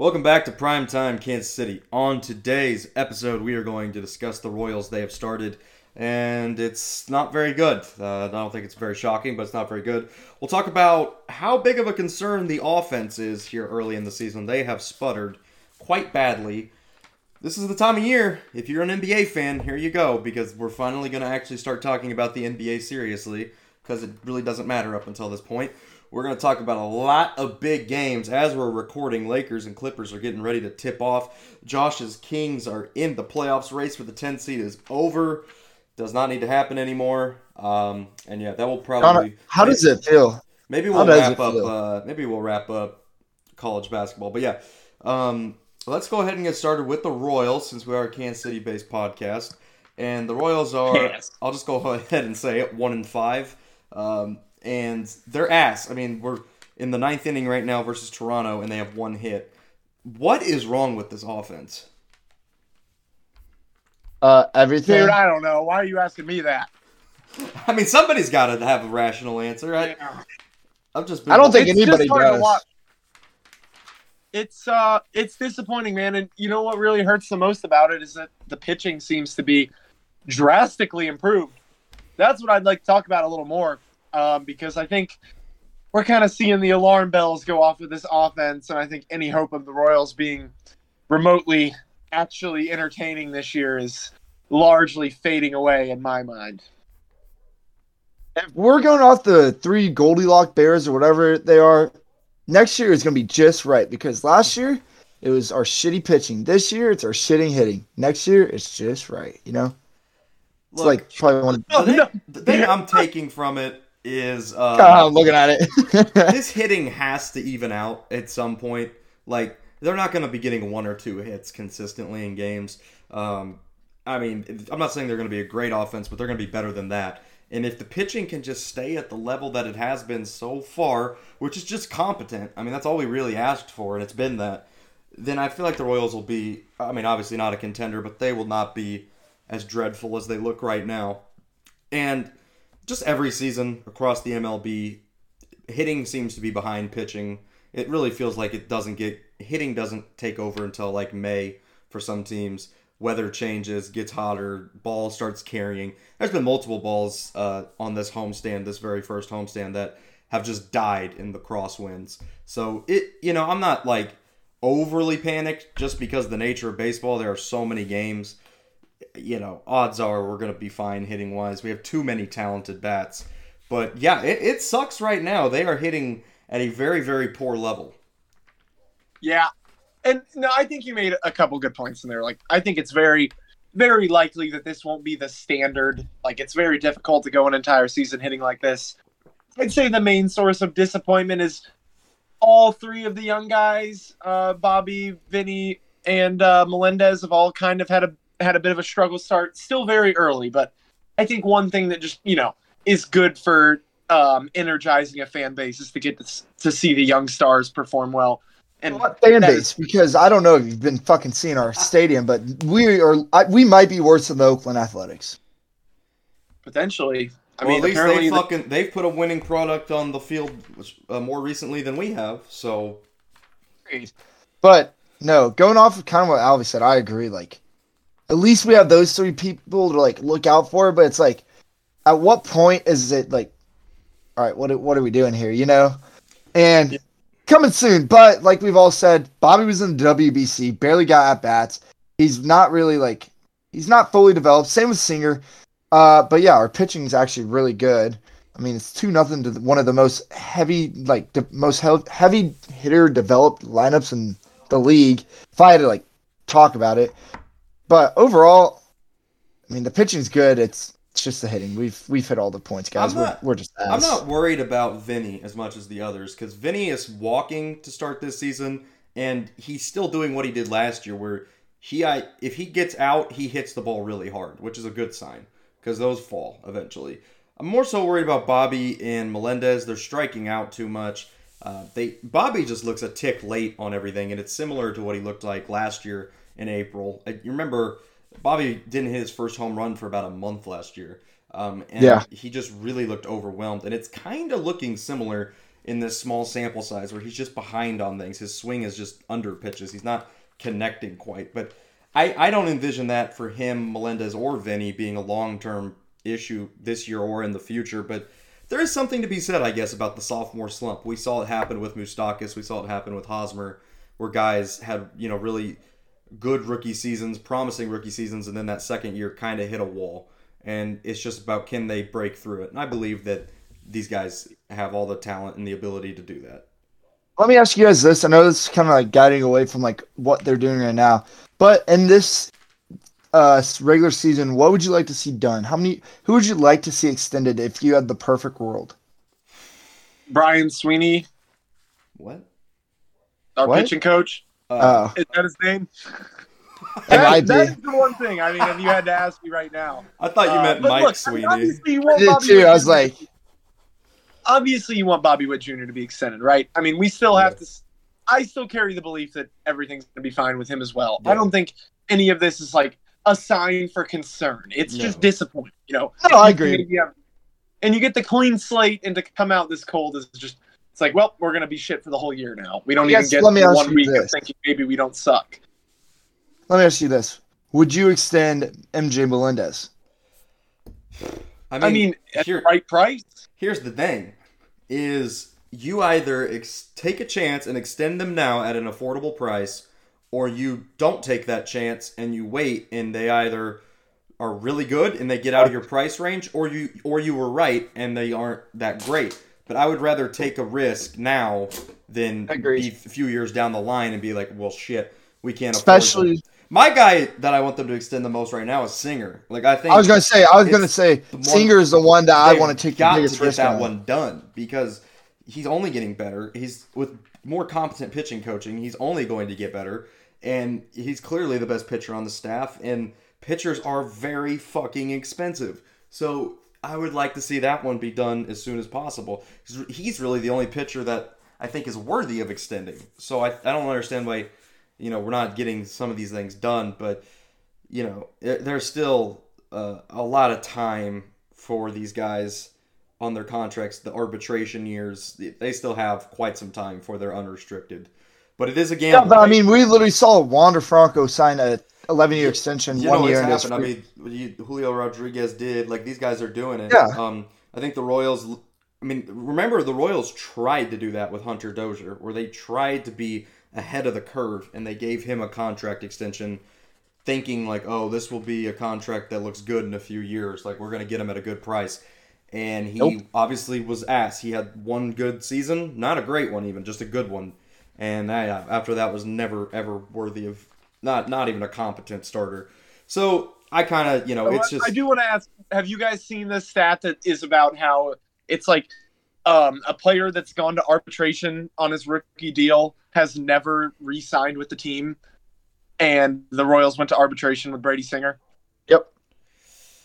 Welcome back to Primetime Kansas City. On today's episode, we are going to discuss the Royals. They have started, and it's not very good. Uh, I don't think it's very shocking, but it's not very good. We'll talk about how big of a concern the offense is here early in the season. They have sputtered quite badly. This is the time of year, if you're an NBA fan, here you go, because we're finally going to actually start talking about the NBA seriously, because it really doesn't matter up until this point. We're going to talk about a lot of big games as we're recording. Lakers and Clippers are getting ready to tip off. Josh's Kings are in the playoffs. Race for the 10 seed is over. Does not need to happen anymore. Um, and yeah, that will probably. Connor, how does it feel? Maybe we'll wrap up. Uh, maybe we'll wrap up college basketball. But yeah, um, let's go ahead and get started with the Royals since we are a Kansas City-based podcast. And the Royals are. Yes. I'll just go ahead and say it. One and five. Um, and they're ass. I mean, we're in the ninth inning right now versus Toronto, and they have one hit. What is wrong with this offense? Uh, everything. Dude, I don't know. Why are you asking me that? I mean, somebody's got to have a rational answer. I, yeah. I've just. Been, I don't think anybody does. It's uh, it's disappointing, man. And you know what really hurts the most about it is that the pitching seems to be drastically improved. That's what I'd like to talk about a little more um, because I think we're kind of seeing the alarm bells go off with this offense, and I think any hope of the Royals being remotely actually entertaining this year is largely fading away in my mind. If we're going off the three Goldilocks Bears or whatever they are, next year is going to be just right because last year it was our shitty pitching. This year it's our shitting hitting. Next year it's just right, you know? It's Look, like probably one of the, the thing I'm taking from it is um, I'm looking at it. this hitting has to even out at some point. Like they're not going to be getting one or two hits consistently in games. Um, I mean, I'm not saying they're going to be a great offense, but they're going to be better than that. And if the pitching can just stay at the level that it has been so far, which is just competent, I mean, that's all we really asked for, and it's been that, then I feel like the Royals will be, I mean, obviously not a contender, but they will not be as dreadful as they look right now. And just every season across the MLB, hitting seems to be behind pitching. It really feels like it doesn't get hitting doesn't take over until like May for some teams. Weather changes, gets hotter, ball starts carrying. There's been multiple balls uh, on this homestand, this very first homestand, that have just died in the crosswinds. So it, you know, I'm not like overly panicked just because the nature of baseball. There are so many games you know, odds are we're going to be fine hitting wise. We have too many talented bats. But yeah, it, it sucks right now. They are hitting at a very, very poor level. Yeah. And no, I think you made a couple good points in there. Like, I think it's very, very likely that this won't be the standard. Like, it's very difficult to go an entire season hitting like this. I'd say the main source of disappointment is all three of the young guys, uh, Bobby, Vinny, and uh, Melendez, have all kind of had a had a bit of a struggle start, still very early, but I think one thing that just, you know, is good for um, energizing a fan base is to get to, to see the young stars perform well. And what fan base? Is, because I don't know if you've been fucking seeing our stadium, but we are we might be worse than the Oakland Athletics. Potentially. I well, mean, at least they fucking they've put a winning product on the field uh, more recently than we have. So, but no, going off of kind of what Alvy said, I agree. Like at least we have those three people to like look out for. But it's like, at what point is it like, all right, what what are we doing here? You know, and yeah. coming soon. But like we've all said, Bobby was in the WBC, barely got at bats. He's not really like he's not fully developed. Same with Singer. Uh, but yeah, our pitching is actually really good. I mean, it's two nothing to one of the most heavy, like the most heavy hitter developed lineups in the league. If I had to like talk about it, but overall, I mean, the pitching's good. It's it's just the hitting. We've we've hit all the points, guys. Not, we're, we're just. Ass. I'm not worried about Vinny as much as the others because Vinny is walking to start this season, and he's still doing what he did last year, where he I, if he gets out, he hits the ball really hard, which is a good sign because those fall eventually. I'm more so worried about Bobby and Melendez. They're striking out too much. Uh, they Bobby just looks a tick late on everything, and it's similar to what he looked like last year in April. You remember Bobby didn't hit his first home run for about a month last year. Um, and yeah. he just really looked overwhelmed. And it's kind of looking similar in this small sample size where he's just behind on things. His swing is just under pitches. He's not connecting quite. But I, I don't envision that for him, Melendez, or Vinny being a long term issue this year or in the future. But there is something to be said, I guess, about the sophomore slump. We saw it happen with Moustakas. We saw it happen with Hosmer, where guys had you know really good rookie seasons, promising rookie seasons, and then that second year kind of hit a wall. And it's just about can they break through it. And I believe that these guys have all the talent and the ability to do that. Let me ask you guys this. I know this is kind of like guiding away from like what they're doing right now, but in this uh regular season, what would you like to see done? How many? Who would you like to see extended if you had the perfect world? Brian Sweeney, What? our What? pitching coach. Uh, Oh, Is that his name? It That- might that be. is the one thing. I mean, if you had to ask me right now. I thought you Uh, meant but Mike look, I Sweeney. Obviously, you I want did Bobby too. Witt I was Jr. like, obviously you want Bobby Witt Jr. to be extended, right? I mean, we still have to. I still carry the belief that everything's going to be fine with him as well. Yeah. I don't think any of this is like a sign for concern. It's No. just disappointing, you know. No, I agree. you and you get the clean slate, and to come out this cold is just. It's like, well, we're going to be shit for the whole year now. We don't Yes, even get let me ask one you week of thinking maybe we don't suck. let me ask you this: Would you extend MJ Melendez? I mean, I mean, at here- the right price. here's the thing: is you either ex- take a chance and extend them now at an affordable price, or you don't take that chance and you wait, and they either are really good and they get out of your price range, or you or you were right and they aren't that great. But I would rather take a risk now than Agreed. be a few years down the line and be like, well, shit, we can't afford them. Especially, My guy that I want them to extend the most right now is Singer. Like I think I was gonna say, I was gonna say, Singer is the one that I want to take the got biggest to risk that on. one done because he's only getting better. He's with more competent pitching coaching. He's only going to get better, and he's clearly the best pitcher on the staff. And pitchers are very fucking expensive. So I would like to see that one be done as soon as possible. He's really the only pitcher that I think is worthy of extending. So I, I don't understand why you know we're not getting some of these things done, but you know it- there's still uh, a lot of time for these guys on their contracts. The arbitration years they still have quite some time for their unrestricted. But it is a Yeah, but I mean, we literally saw Wander Franco sign a 11 year extension you one year it's in his happened. I mean, you, Julio Rodriguez did. Like these guys are doing it. Yeah. Um, I think the Royals. I mean, remember the Royals tried to do that with Hunter Dozier, where they tried to be ahead of the curve and they gave him a contract extension, thinking like, oh, this will be a contract that looks good in a few years. Like we're gonna get him at a good price. And he Nope. obviously was ass. He had one good season, not a great one even, just a good one. And uh, after that was never ever worthy of not not even a competent starter. So I kind of you know it's just I do want to ask: Have you guys seen this stat that is about how it's like um, a player that's gone to arbitration on his rookie deal has never re-signed with the team, and the Royals went to arbitration with Brady Singer. Yep.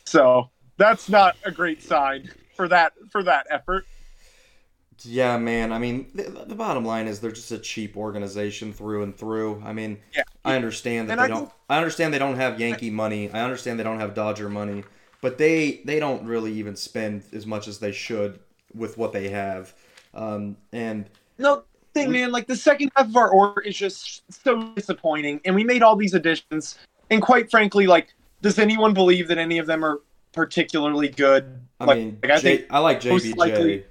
So that's not a great sign for that for that effort. Yeah, man. I mean, the, the bottom line is they're just a cheap organization through and through. I mean, Yeah. I understand that And they I don't. think- I understand they don't have Yankee money. I understand they don't have Dodger money, but they they don't really even spend as much as they should with what they have. Um, and No thing, man. Like the second half of our order is just so disappointing, and we made all these additions, and quite frankly, like, does anyone believe that any of them are particularly good? I like, mean, like, I J- think I like JBJ, likely-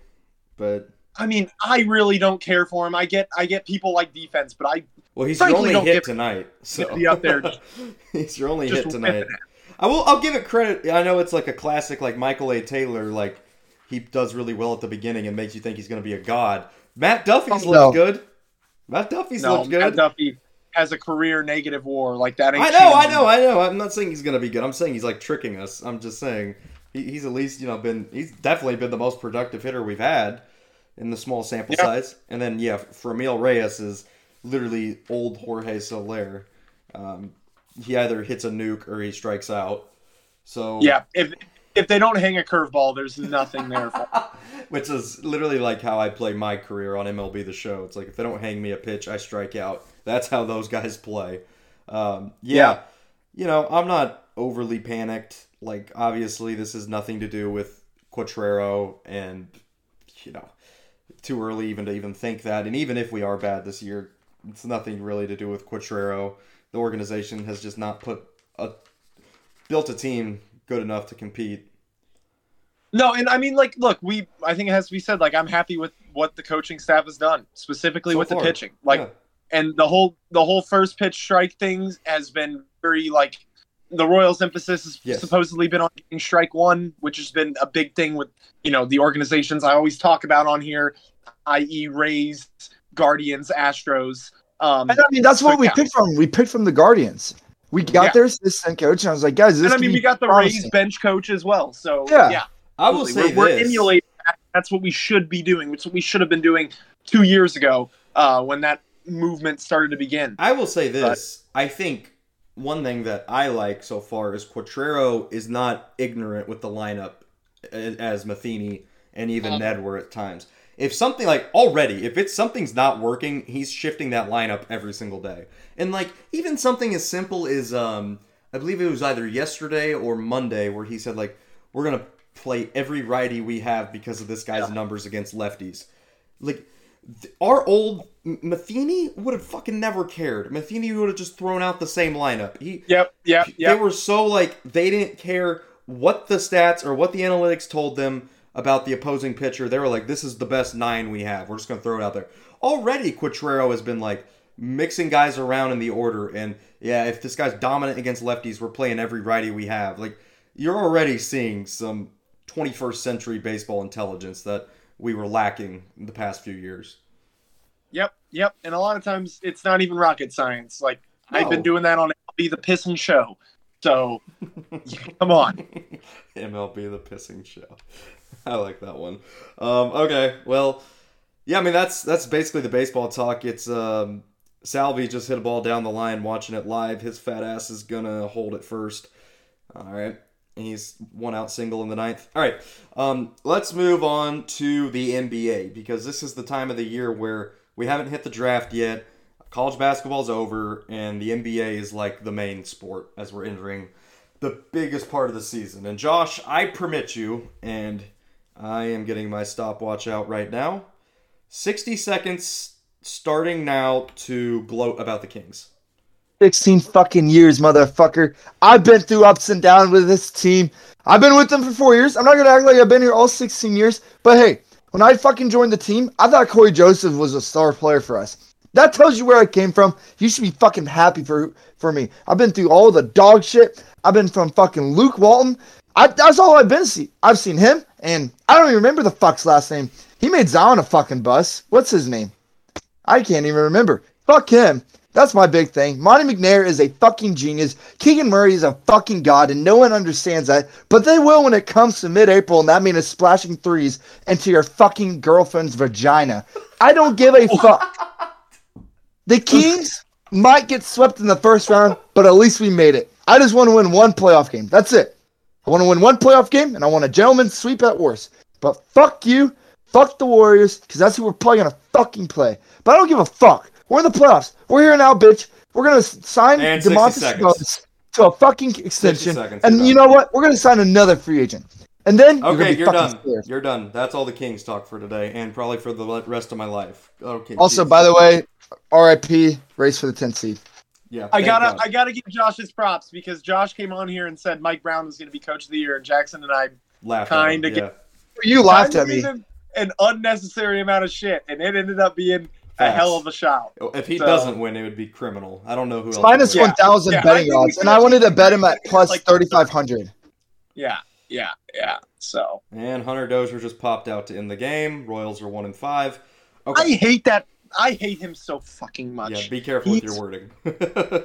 but I mean, I really don't care for him. I get, I get people like defense, but I well, he's your only hit tonight. So be up there he's your only hit tonight. I will. I'll give it credit. I know it's like a classic, like Michael A. Taylor. Like he does really well at the beginning and makes you think he's going to be a god. Matt Duffy's Oh, looked no. good. Matt Duffy's no, looked good. Matt. Duffy has a career negative WAR like that. Ain't I know, I know, I know. I'm not saying he's going to be good. I'm saying he's like tricking us. I'm just saying he, he's at least you know been. He's definitely been the most productive hitter we've had in the small sample Yeah. size. And then yeah, Franmil Reyes is literally old Jorge Soler. Um, he either hits a nuke or he strikes out. So Yeah, if if they don't hang a curveball, there's nothing there. For Which is literally like how I play my career on MLB The Show. It's like if they don't hang me a pitch, I strike out. That's how those guys play. Um, yeah, Yeah. you know, I'm not overly panicked. Like, obviously, this has nothing to do with Quatraro, and you know, too early even to even think that. And even if we are bad this year, it's nothing really to do with Quatraro. The organization has just not put a built a team good enough to compete. No, and I mean, like, look, we. I think it has to be said. Like, I'm happy with what the coaching staff has done, specifically So with far. the pitching. Like, Yeah. and the whole the whole first pitch strike things has been very like the Royals' emphasis has Yes. supposedly been on getting strike one, which has been a big thing with you know the organizations I always talk about on here, i.e., Rays, Guardians, Astros. Um, And I mean, that's what we yeah. picked from. We picked from the Guardians. We got Yeah. their assistant coach, and I was like, guys, this and I mean, we got the promising. Rays bench coach as well. So Yeah. yeah I will say we're, we're this. emulating that. That's what we should be doing. It's what we should have been doing two years ago uh, when that movement started to begin. I will say this. I think one thing that I like so far is Quatraro is not ignorant with the lineup as Matheny and even Um, Ned were at times. If something like already, if it's something's not working, he's shifting that lineup every single day. And like even something as simple as um I believe it was either yesterday or Monday where he said like we're gonna play every righty we have because of this guy's Yeah. numbers against lefties. Like our old Matheny would have fucking never cared. Matheny would have just thrown out the same lineup. He Yep, yep, they were so like they didn't care what the stats or what the analytics told them about the opposing pitcher. They were like, "This is the best nine we have. We're just gonna throw it out there." Already, Quatraro has been like mixing guys around in the order, and yeah, if this guy's dominant against lefties, we're playing every righty we have. Like you're already seeing some 21st century baseball intelligence that we were lacking in the past few years. Yep, yep. And a lot of times it's not even rocket science. Like I've been doing that on MLB The pissing Show. So come on. MLB the pissing show. I like that one. Um, okay, well, yeah, I mean that's that's basically the baseball talk. It's um, Salvy just hit a ball down the line, watching it live. His fat ass is gonna hold it first. All right, he's one out single in the ninth. All right, um, let's move on to the NBA because this is the time of the year where we haven't hit the draft yet. College basketball's over, and the NBA is like the main sport as we're entering the biggest part of the season. And Josh, I permit you, and I am getting my stopwatch out right now. 60 seconds starting now to gloat about the Kings. 16 fucking years, motherfucker. I've been through ups and downs with this team. I've been with them for four years. I'm not gonna act like I've been here all 16 years. But hey, when I fucking joined the team, I thought Cory Joseph was a star player for us. That tells you where I came from. You should be fucking happy for for me. I've been through all the dog shit. I've been from fucking Luke Walton. I, that's all I've been see. I've seen him, and I don't even remember the fuck's last name. He made Zion a fucking bus. What's his name? I can't even remember. Fuck him. That's my big thing. Monte McNair is a fucking genius. Keegan Murray is a fucking god, and no one understands that. But they will when it comes to mid-April, and that means splashing threes into your fucking girlfriend's vagina. I don't give a fuck. The Kings might get swept in the first round, but at least we made it. I just want to win one playoff game. That's it. I want to win one playoff game, and I want a gentleman's sweep at worst. But fuck you, fuck the Warriors, because that's who we're probably gonna fucking play. But I don't give a fuck. We're in the playoffs. We're here now, bitch. We're gonna sign And Domantas seconds. To a fucking extension, and you're you done. know what? We're gonna sign another free agent, and then you're Okay, you're done. scared. You're done. That's all the Kings talk for today, and probably for the rest of my life. Okay. Also, geez. by the way, R.I.P. Race for the 10th seed. yeah, I gotta God. I gotta give Josh his props because Josh came on here and said Mike Brown was gonna be coach of the year and Jackson and I laughed. at kinda yeah. You laughed at me. an unnecessary amount of shit and it ended up being a hell of a shot. If he So- doesn't win, it would be criminal. I don't know who It's else. minus would Yeah. win. one thousand Yeah, betting think we odds, and I wanted to bet him at plus like- thirty five hundred. Yeah, yeah, yeah. So And Hunter Dozier just popped out to end the game. Royals are one and five. Okay. I hate that I hate him so fucking much. yeah, be careful with your wording. uh,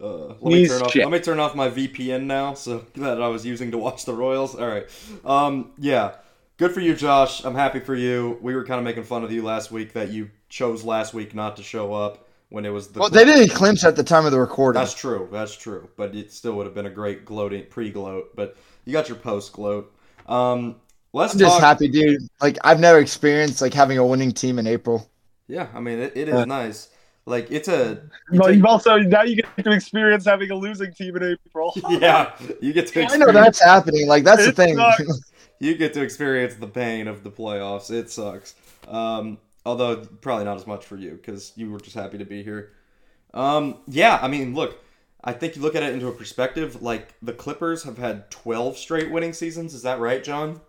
let me turn off. shit. Let me turn off my VPN now, so that I was using to watch the Royals. All right. Um. Yeah. Good for you, Josh. I'm happy for you. We were kind of making fun of you last week that you chose last week not to show up when it was the. Well, they didn't clinch at the time of the recording. That's true. That's true. But it still would have been a great gloating pre-gloat. But you got your post-gloat. Um. Let's I'm just talk. happy, dude. Like I've never experienced like having a winning team in April. Yeah, I mean it, it is Uh, nice. Like it's a Well, you've also now you get to experience having a losing team in April. yeah. You get to I know that's happening. Like that's the thing. you get to experience the pain of the playoffs. It sucks. Um, although probably not as much for you because you were just happy to be here. Um, yeah, I mean, look, I think you look at it into a perspective. Like the Clippers have had 12 straight winning seasons. Is that right, John?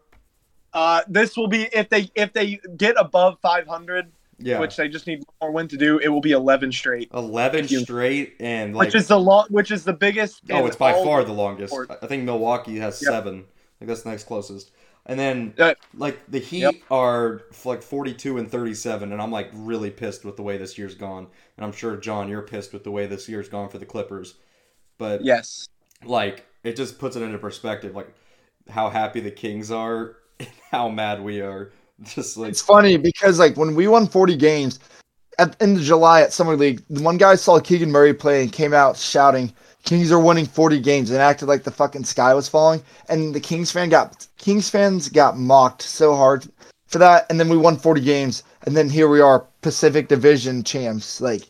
Uh, this will be if they if they get above 500, Yeah, which they just need one more win to do. It will be 11 straight, 11 you- straight, and like which is the long, which is the biggest. oh, it's by far the longest. sport. I think Milwaukee has Yep. seven. I think that's the next closest. And then Uh, like the Heat Yep. are like 42 and 37, and I'm like really pissed with the way this year's gone. And I'm sure John, you're pissed with the way this year's gone for the Clippers. But Yes. like it just puts it into perspective, like how happy the Kings are and how mad we are. Just like It's funny because like when we won 40 games at in July at Summer League, the one guy saw Keegan Murray play and came out shouting, "Kings are winning 40 games," and acted like the fucking sky was falling. And the Kings fan got Kings fans got mocked so hard for that. And then we won 40 games, and then here we are, Pacific Division champs. Like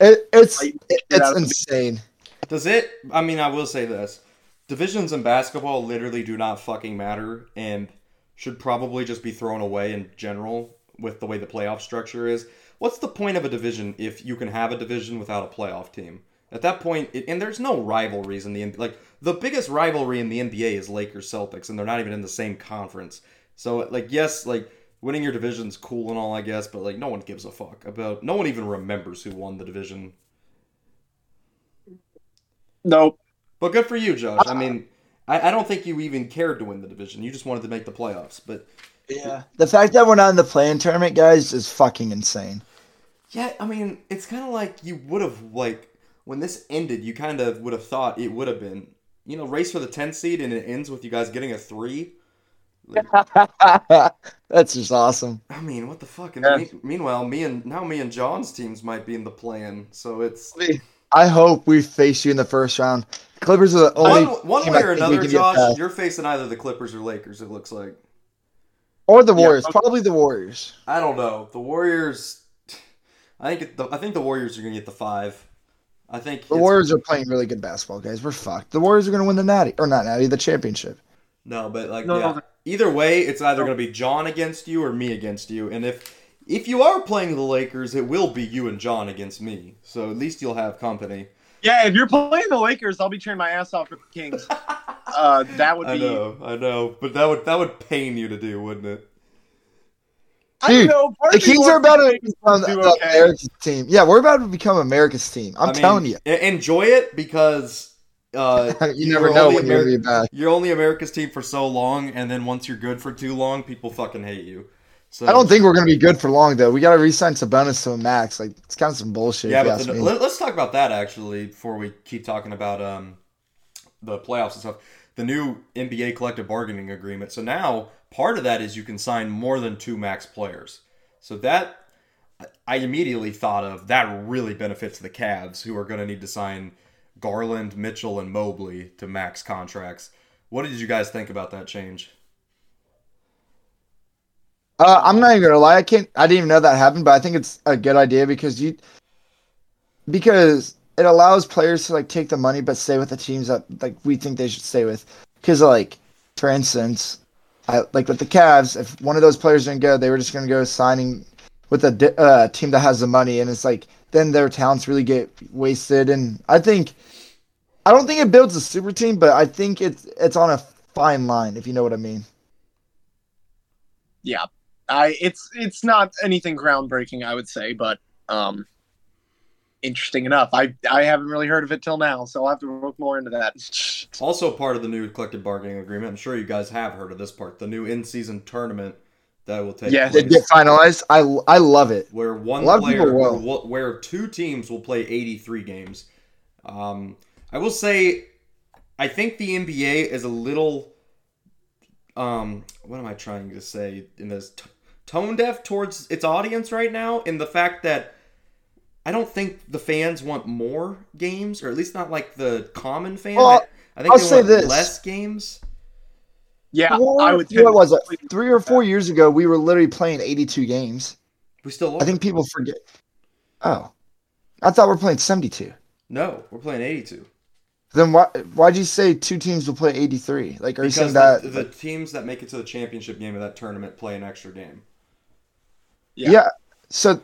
it, it's it- it's out of the- insane. Does it? I mean, I will say this: divisions in basketball literally do not fucking matter, and should probably just be thrown away in general with the way the playoff structure is. What's the point of a division if you can have a division without a playoff team? At that point, it, and there's no rivalries in the like the biggest rivalry in the NBA is Lakers Celtics, and they're not even in the same conference. So like, yes, like winning your division's cool and all, I guess, but like no one gives a fuck about. No one even remembers who won the division Nope. but good for you, Josh. I uh, mean, I, I don't think you even cared to win the division. You just wanted to make the playoffs. But Yeah. The fact that we're not in the play-in tournament, guys, is fucking insane. yeah, I mean, it's kind of like you would have like when this ended, you kind of would have thought it would have been you know race for the 10 seed, and it ends with you guys getting a three. Like, That's just awesome. I mean, what the fuck? And Yeah. me- meanwhile, me and now me and John's teams might be in the plan. So it's I hope we face you in the first round. Clippers are the only one, one way or another, Josh. You're facing either the Clippers or Lakers. It looks like. or the Warriors. okay. Probably the Warriors. I don't know. The Warriors. I think the, I think the Warriors are gonna get the five. I think The Warriors are playing really good basketball, guys. We're fucked. The Warriors are going to win the Natty or not Natty, the championship. No, but like No, yeah. no. Either way, it's either gonna be John against you or me against you. And if if you are playing the Lakers, it will be you and John against me. So at least you'll have company. Yeah, if you're playing the Lakers, I'll be cheering my ass off for the Kings. Uh, that would be. I be. know, I know, but that would that would pain you to do, wouldn't it? I don't Dude, know. part The of Kings are about to become do okay. America's team. Yeah, we're about to become America's team. I'm I mean, telling you. enjoy it because uh, you never know only when you're Ameri- going to be back. You're only America's team for so long, and then once you're good for too long, people fucking hate you. So I don't think we're going to be good for long, though. We got to re-sign Sabonis to a max. Like, it's kind of some bullshit. Yeah, if you but ask the, me. let, us talk about that actually before we keep talking about um, the playoffs and stuff. The new NBA collective bargaining agreement. So now part of that is you can sign more than two max players. So that I immediately thought of that really benefits the Cavs, who are going to need to sign Garland, Mitchell, and Mobley to max contracts. What did you guys think about that change? Uh, I'm not even gonna lie. I can't. I didn't even know that happened, but I think it's a good idea because you, because it allows players to like take the money but stay with the teams that like we think they should stay with. Because like, for instance, I like with the Cavs, if one of those players didn't go, they were just gonna go signing with a uh, team that has the money, and it's like then their talents really get wasted. And I think, I don't think it builds a super team, but I think it's it's on a fine line if you know what I mean. Yeah, I it's it's not anything groundbreaking, I would say, but um, interesting enough. I I haven't really heard of it till now, so I'll have to look more into that. Also, part of the new collective bargaining agreement. I'm sure you guys have heard of this part. The new in-season tournament that will take place. Yes. They place. get finalized. I I love it. where one player where, where two teams will play 83 games. Um, I will say, I think the NBA is a little, um, what am I trying to say in this T- tone deaf towards its audience right now in the fact that I don't think the fans want more games, or at least not like the common fan. Well, I, I think I'll they say want this. less games. yeah, Four- I would. what was it? Three or four years ago, we were literally playing 82 games. We still are. I think people forget. Oh, I thought we are playing 72. no, we're playing 82. Then why why'd you say two teams will play 83? Like, are you Because saying the, that? the teams that make it to the championship game of that tournament play an extra game. Yeah. Yeah. So,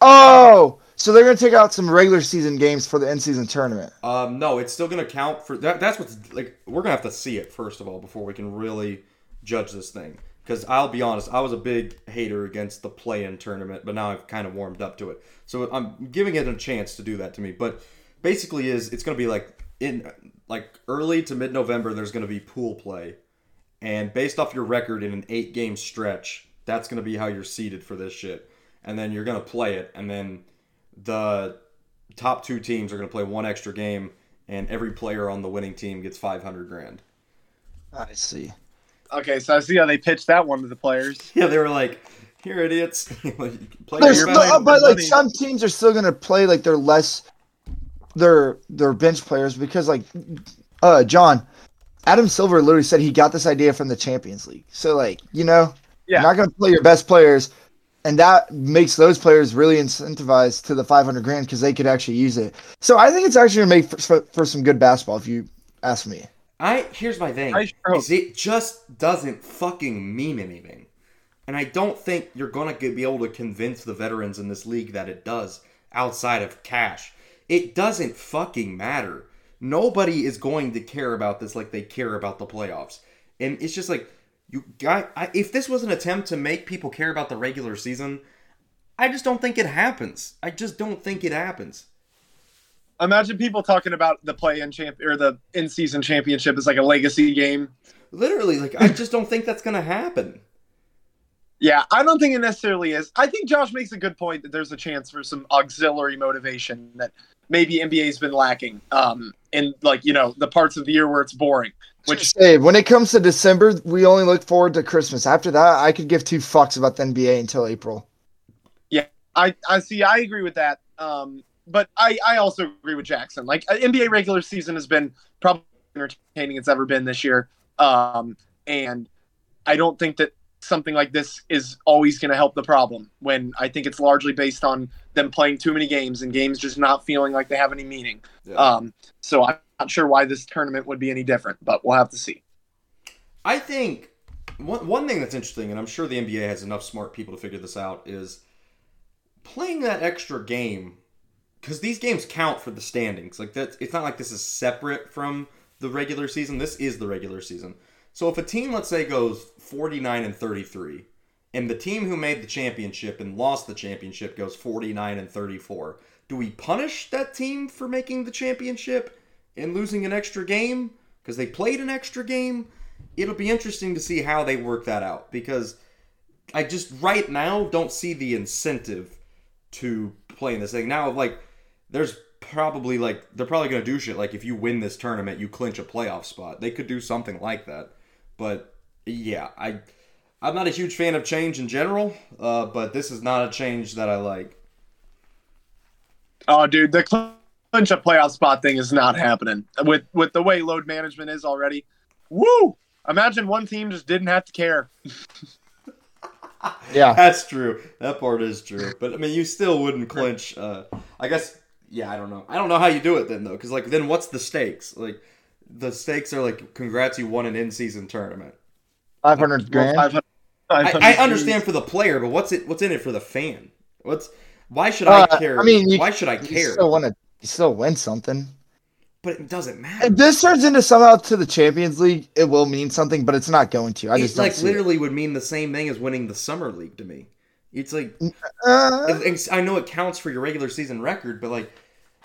oh, so they're gonna take out some regular season games for the end season tournament. Um, no, it's still going to count for that. That's what's like. We're going to have to see it first of all before we can really judge this thing. Because I'll be honest, I was a big hater against the play-in tournament, but now I've kind of warmed up to it. So I'm giving it a chance to do that to me. But basically, is it's going to be like in like early to mid-November. There's going to be pool play, and based off your record in an eight-game stretch, that's going to be how you're seeded for this shit. And then you're going to play it, and then the top two teams are going to play one extra game, and every player on the winning team gets 500 grand. I see. Okay, so I see how they pitched that one to the players. Yeah, they were like, "Here, idiots, play There's your your no, money, but like money. some teams are still gonna play like they're less, their their bench players because like, uh, John, Adam Silver literally said he got this idea from the Champions League. So like, you know, Yeah. you're not gonna play your best players, and that makes those players really incentivized to the 500 grand because they could actually use it. So I think it's actually gonna make for, for, for some good basketball if you ask me. I here's my thing. Sure is it just doesn't fucking mean anything, and I don't think you're gonna get- be able to convince the veterans in this league that it does. Outside of cash, it doesn't fucking matter. Nobody is going to care about this like they care about the playoffs, and it's just like you got. I, if this was an attempt to make people care about the regular season, I just don't think it happens. I just don't think it happens. Imagine people talking about the play-in champ or the in-season championship as like a legacy game. Literally, like I just don't think that's gonna happen. Yeah, I don't think it necessarily is. I think Josh makes a good point that there's a chance for some auxiliary motivation that maybe NBA's been lacking um, in like you know the parts of the year where it's boring. Which Dave, when it comes to December, we only look forward to Christmas. After that, I could give two fucks about the NBA until April. Yeah, I I see. I agree with that. Um, but I I also agree with Jackson. Like uh, NBA regular season has been probably entertaining it's ever been this year. Um, and I don't think that something like this is always going to help the problem. When I think it's largely based on them playing too many games and games just not feeling like they have any meaning. Yeah. Um, so I'm not sure why this tournament would be any different, but we'll have to see. I think one one thing that's interesting, and I'm sure the NBA has enough smart people to figure this out, is playing that extra game because these games count for the standings. Like that, it's not like this is separate from the regular season. This is the regular season. So if a team, let's say, goes 49 and 33, and the team who made the championship and lost the championship goes 49 and 34, do we punish that team for making the championship and losing an extra game because they played an extra game? It'll be interesting to see how they work that out because I just right now don't see the incentive to playing this thing. Now, like, there's probably like they're probably gonna do shit like if you win this tournament, you clinch a playoff spot. They could do something like that. But yeah, I I'm not a huge fan of change in general, uh, but this is not a change that I like. Oh, dude, the clinch a playoff spot thing is not happening with with the way load management is already. Woo! Imagine one team just didn't have to care. Yeah. That's true. That part is true. But I mean, you still wouldn't clinch. Uh, I guess. Yeah, I don't know. I don't know how you do it then though, because like then what's the stakes? Like the stakes are like, congrats, you won an in-season tournament. 500 grand. 500 I, I understand for the player, but what's it? What's in it for the fan? What's why should I Uh, care? I mean, you- why should I You care? still want to you still win something. but it doesn't matter. If this turns into somehow to the Champions League, it will mean something, but it's not going to. I It just like see it. literally would mean the same thing as winning the summer league to me. It's like Uh, It's- I know it counts for your regular season record, but like,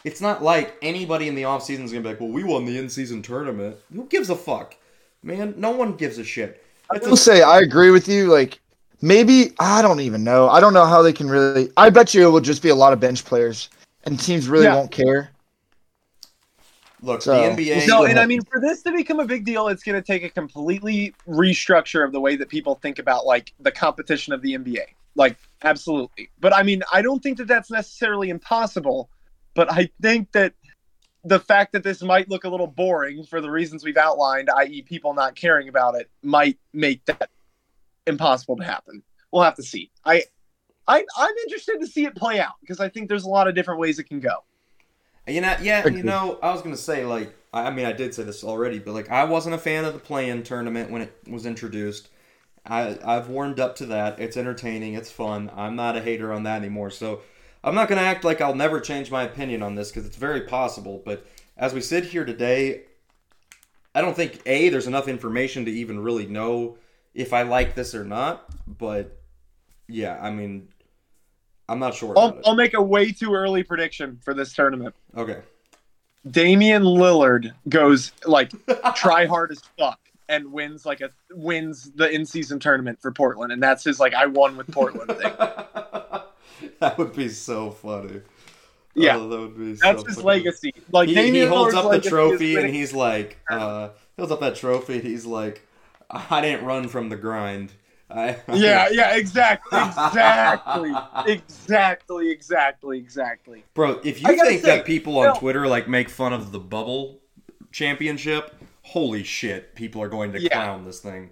it's not like anybody in the off season is gonna be like, "Well, we won the in season tournament." Who gives a fuck, man? No one gives a shit. I will a, say I agree with you. Like maybe I don't even know. I don't know how they can really. I bet you it will just be a lot of bench players, and teams really Yeah. won't care. look, So, the NBA. see No, and I mean, for this to become a big deal, it's going to take a completely restructure of the way that people think about like the competition of the NBA. Like, absolutely. But I mean, I don't think that that's necessarily impossible. But I think that the fact that this might look a little boring for the reasons we've outlined, i.e., people not caring about it, might make that impossible to happen. We'll have to see. I, I I'm interested to see it play out because I think there's a lot of different ways it can go. You know, yeah, you know, I was gonna say like, I I mean, I did say this already, but like, I wasn't a fan of the play-in tournament when it was introduced. I I've warmed up to that. It's entertaining. It's fun. I'm not a hater on that anymore. So I'm not gonna act like I'll never change my opinion on this because it's very possible. But as we sit here today, I don't think a there's enough information to even really know if I like this or not. But yeah, I mean, I'm not sure. I'll. I'll make a way too early prediction for this tournament. Okay. Damian Lillard goes like try hard as fuck and wins like a wins the in season tournament for Portland, and that's his like I won with Portland thing. that would be so funny. Yeah. Oh, that would be That's so his funny. legacy. Like He, he holds up the trophy and he's like, uh, holds up that trophy and he's like, I didn't run from the grind. I, yeah, yeah, exactly, exactly, exactly, exactly, exactly. Bro, if you think say, that people on no. Twitter like make fun of the bubble championship, holy shit, people are going to Yeah. clown this thing.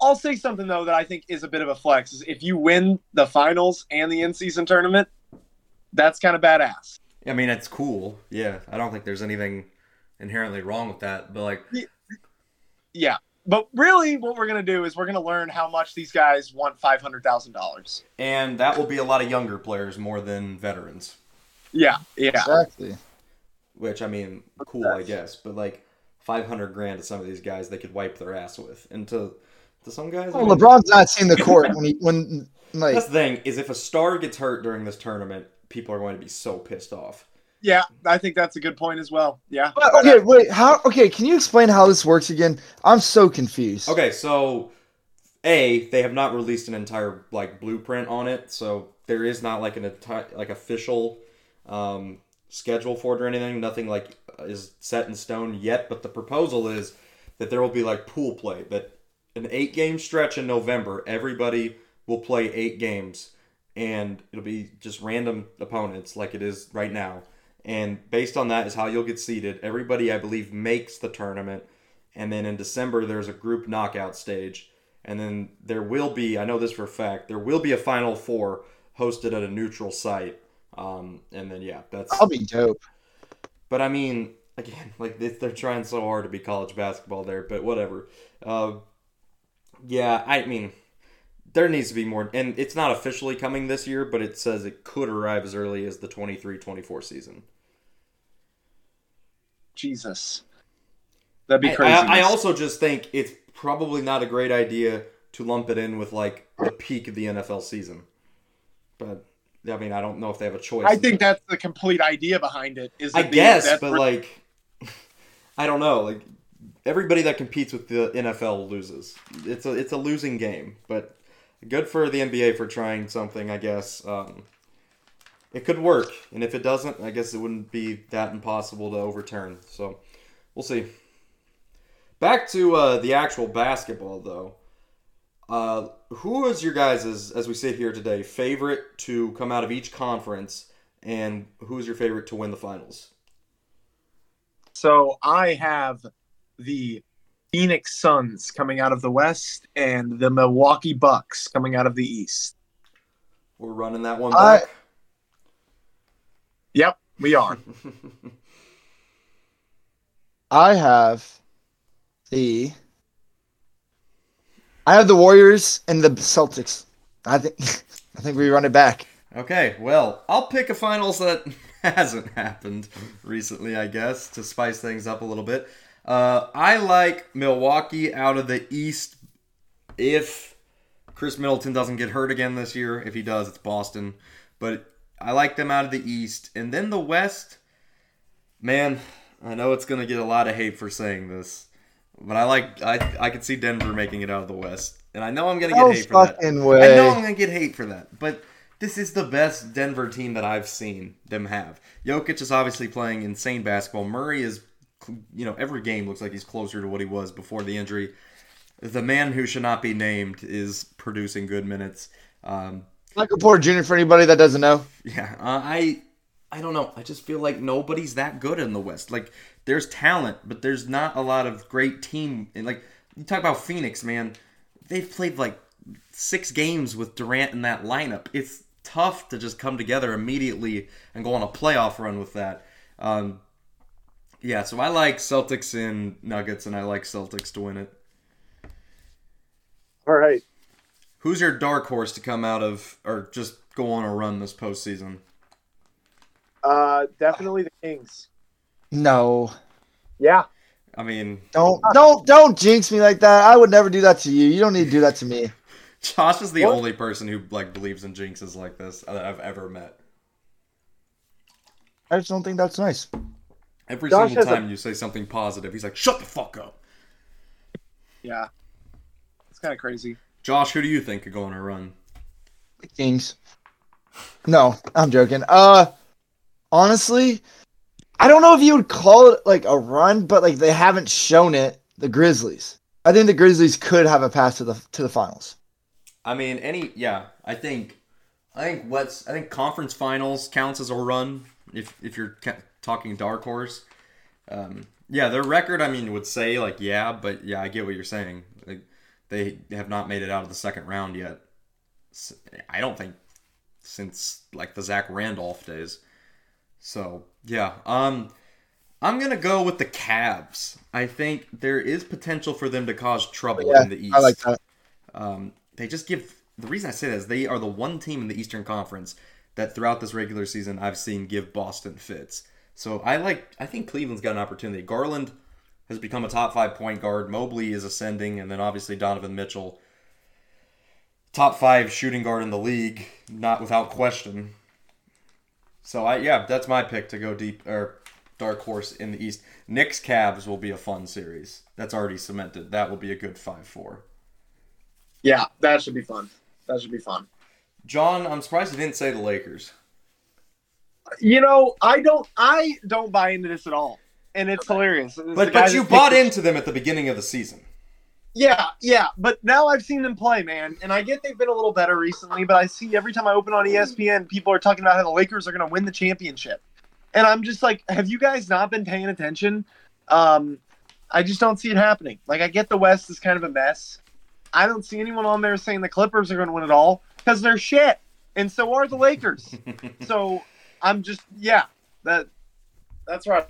I'll I'll say something though that I think is a bit of a flex. Is if you win the finals and the in season tournament, that's kind of badass. I mean, it's cool. Yeah, I don't think there's anything inherently wrong with that, but like, Yeah. But really, what we're gonna do is we're gonna learn how much these guys want five hundred thousand dollars. and that will be a lot of younger players more than veterans. Yeah, yeah. Exactly. Which I mean, cool, I guess, but like five hundred grand to some of these guys, they could wipe their ass with, and to to some guys, I Well, mean, LeBron's not seeing the court when he when like that's the thing is if a star gets hurt during this tournament, people are going to be so pissed off. Yeah, I think that's a good point as well. Yeah. But, okay, wait. How? Okay, can you explain how this works again? I'm so confused. Okay, so a they have not released an entire like blueprint on it, so there is not like an enti- like official um, schedule for it or anything. Nothing like is set in stone yet. But the proposal is that there will be like pool play that an eight game stretch in November. Everybody will play eight games, and it'll be just random opponents like it is right now. And based on that is how you'll get seeded. Everybody, I believe, makes the tournament. And then in December, there's a group knockout stage. And then there will be, I know this for a fact, there will be a Final Four hosted at a neutral site. Um, and then, yeah, that's. That'll be dope. But I mean, again, like they- they're trying so hard to be college basketball there, but whatever. Uh, yeah, I mean, there needs to be more. And it's not officially coming this year, but it says it could arrive as early as the 23 24 season. Jesus. That'd be crazy. I, I also just think it's probably not a great idea to lump it in with like the peak of the NFL season. But I mean, I don't know if they have a choice. I think that's the complete idea behind it. Is I guess, but where- like, I don't know. Like everybody that competes with the NFL loses. It's a it's a losing game. But good for the NBA for trying something. I guess um, it could work, and if it doesn't, I guess it wouldn't be that impossible to overturn. So we'll see. Back to uh, the actual basketball, though. Uh, who is your guys' as we sit here today favorite to come out of each conference, and who's your favorite to win the finals? So I have the Phoenix Suns coming out of the West and the Milwaukee Bucks coming out of the East. We're running that one I- back. Yep, we are. I have the. I have the Warriors and the Celtics. I think. I think we run it back. okay, well, I'll pick a finals that hasn't happened recently, I guess, to spice things up a little bit. Uh, I like Milwaukee out of the East if Khris Middleton doesn't get hurt again this year. If he does, it's Boston. But I like them out of the East. And then the West, man, I know it's going to get a lot of hate for saying this. But I like I I could see Denver making it out of the West. And I know I'm going to get No hate for that. fucking I know I'm gonna get hate for that, but this is the best Denver team that I've seen them have. Jokic is obviously playing insane basketball. Murray is, you know, every game looks like he's closer to what he was before the injury. The man who should not be named is producing good minutes. Um, Michael Porter Jr. for anybody that doesn't know. yeah, uh, I, I don't know. I just feel like nobody's that good in the West. Like there's talent, but there's not a lot of great team. And like you talk about Phoenix, man, they've played like six games with Durant in that lineup. It's tough to just come together immediately and go on a playoff run with that. Um, yeah, so I like Celtics and Nuggets, and I like Celtics to win it. All right. Who's your dark horse to come out of or just go on a run this postseason? Uh, definitely the Kings. No. Yeah. I mean, Don't don't don't jinx me like that. I would never do that to you. You don't need to do that to me. Josh is the What? only person who like believes in jinxes like this that I've ever met. I just don't think that's nice. Every Josh single has a- time you say something positive, he's like, "Shut the fuck up." Yeah. It's kind of crazy. Josh, who do you think could go on a run? The Kings. No, I'm joking. Uh honestly, I don't know if you would call it like a run, but like they haven't shown it. The Grizzlies. I think the Grizzlies could have a pass to the to the finals. I mean, any yeah, I think, I think what's I think conference finals counts as a run if if you're talking dark horse. Um, yeah, their record, I mean, would say like yeah, but yeah, I get what you're saying. Like, they have not made it out of the second round yet. I don't think since like the Zach Randolph days. So yeah, um, I'm gonna go with the Cavs. I think there is potential for them to cause trouble Yeah, in the East. I like that. Um, they just give the reason I say that is they are the one team in the Eastern Conference that throughout this regular season I've seen give Boston fits. So I like I think Cleveland's got an opportunity. Garland has become a top five point guard. Mobley is ascending, and then obviously Donovan Mitchell, top five shooting guard in the league, not without question. So I yeah, that's my pick to go deep or dark horse in the East. Knicks Cavs will be a fun series. That's already cemented. That will be a good five four. Yeah, that should be fun. That should be fun. John, I'm surprised you didn't say the Lakers. You know, I don't I don't buy into this at all. And it's hilarious. The But but you bought picked- into them at the beginning of the season. Yeah, yeah, but now I've seen them play, man, and I get they've been a little better recently. But I see every time I open on ESPN, people are talking about how the Lakers are going to win the championship, and I'm just like, have you guys not been paying attention? Um, I just don't see it happening. Like, I get the West is kind of a mess. I don't see anyone on there saying the Clippers are going to win it all because they're shit, and so are the Lakers. so I'm just, yeah, that that's right.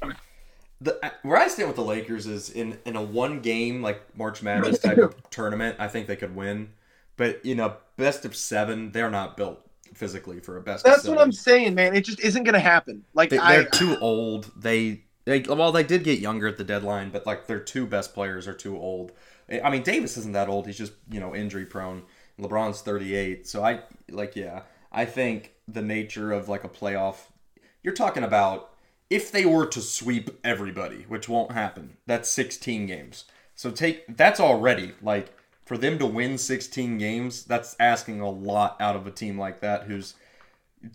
The, uh, where I stand with the Lakers is in, in a one game like March Madness type of tournament, I think they could win. But in a best of seven, they're not built physically for a best. That's of seven. what I'm saying, man. It just isn't going to happen. Like, They, I, they're too old. They they well they did get younger at the deadline, but like their two best players are too old. I mean Davis isn't that old. He's just you know injury prone. LeBron's 38, so I like yeah. I think the nature of like a playoff. You're talking about if they were to sweep everybody, which won't happen. That's 16 games. So take that's already like for them to win 16 games. That's asking a lot out of a team like that who's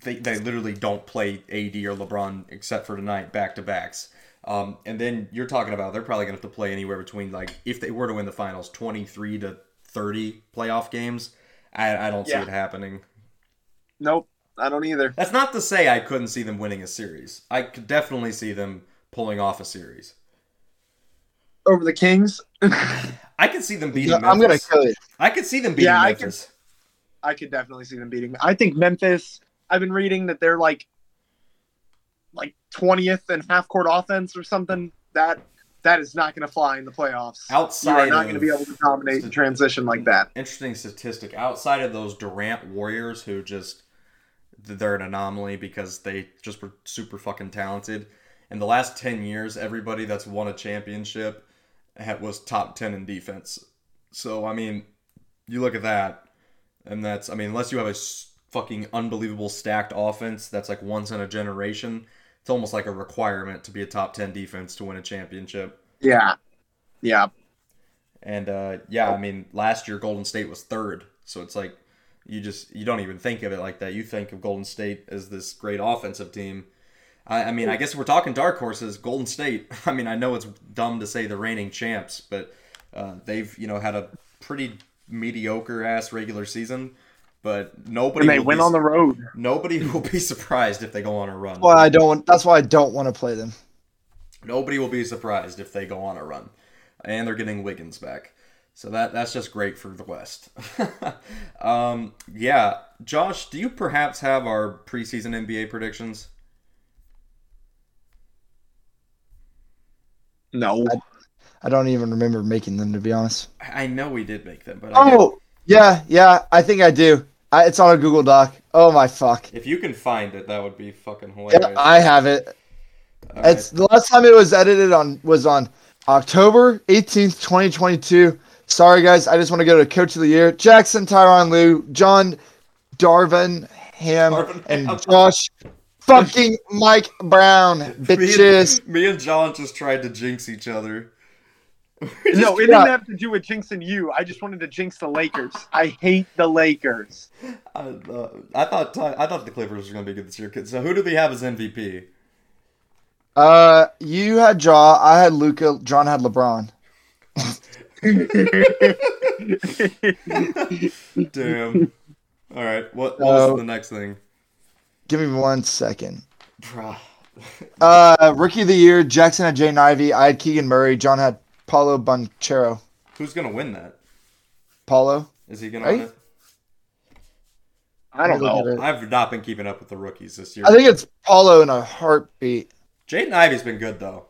they, they literally don't play AD or LeBron except for tonight back to backs. Um, and then you're talking about they're probably going to have to play anywhere between like if they were to win the finals, 23 to 30 playoff games. I, I don't see it happening. nope, I don't either. That's not to say I couldn't see them winning a series. I could definitely see them pulling off a series. Over the Kings, I could see them beating I'm gonna kill you. I could see them beating Yeah, I could- Memphis. I could definitely see them beating. I think Memphis. I've been reading that they're like, like twentieth in half court offense or something. That that is not going to fly in the playoffs. Outside, you are not going to be able to dominate the transition like that. interesting statistic outside of those Durant Warriors who just they're an anomaly because they just were super fucking talented. In the last 10 years, everybody that's won a championship was top 10 in defense. So, I mean, you look at that, and that's, I mean, unless you have a fucking unbelievable stacked offense that's like once in a generation, it's almost like a requirement to be a top 10 defense to win a championship. Yeah, yeah, And uh, yeah, I mean, last year Golden State was third, so it's like you just you don't even think of it like that. You think of Golden State as this great offensive team. I, I mean, I guess we're talking dark horses, Golden State. I mean, I know it's dumb to say the reigning champs, but uh, they've you know had a pretty mediocre ass regular season. But nobody and they will went be, on the road. nobody will be surprised if they go on a run. That's why I don't. Want, that's why I don't want to play them. Nobody will be surprised if they go on a run, and they're getting Wiggins back. So that that's just great for the West. um, yeah, Josh, do you perhaps have our preseason NBA predictions? No, I don't even remember making them to be honest. I I know we did make them, but I Oh, Yeah, yeah, I think I do. I, it's on a Google Doc. Oh my fuck. If you can find it, that would be fucking hilarious. Yeah, I have it. All right. It's the last time it was edited on was on October 18th, 2022. Sorry guys, I just want to go to Coach of the Year. Jackson Tyronn Lue, John Darvin Ham, Darvin and Ham. Josh fucking Mike Brown. Me and- Bitches. Me and John just tried to jinx each other. No, it Yeah. didn't have to do with jinxing you. I just wanted to jinx the Lakers. I hate the Lakers. I, uh, I thought I thought the Clippers were going to be good this year. So who do we have as MVP? Uh you had Jaw, I had Luka, John had LeBron. Damn. All right. What, what No. was the next thing? Give me one second. Bruh. Uh rookie of the year, Jackson had Jay Ivey, I had Keegan Murray, John had Paolo Banchero. Who's going to win that? Paolo? Is he going to win it? I don't know. I've not been keeping up with the rookies this year. I think it's Paolo in a heartbeat. Jaden Ivey's been good though.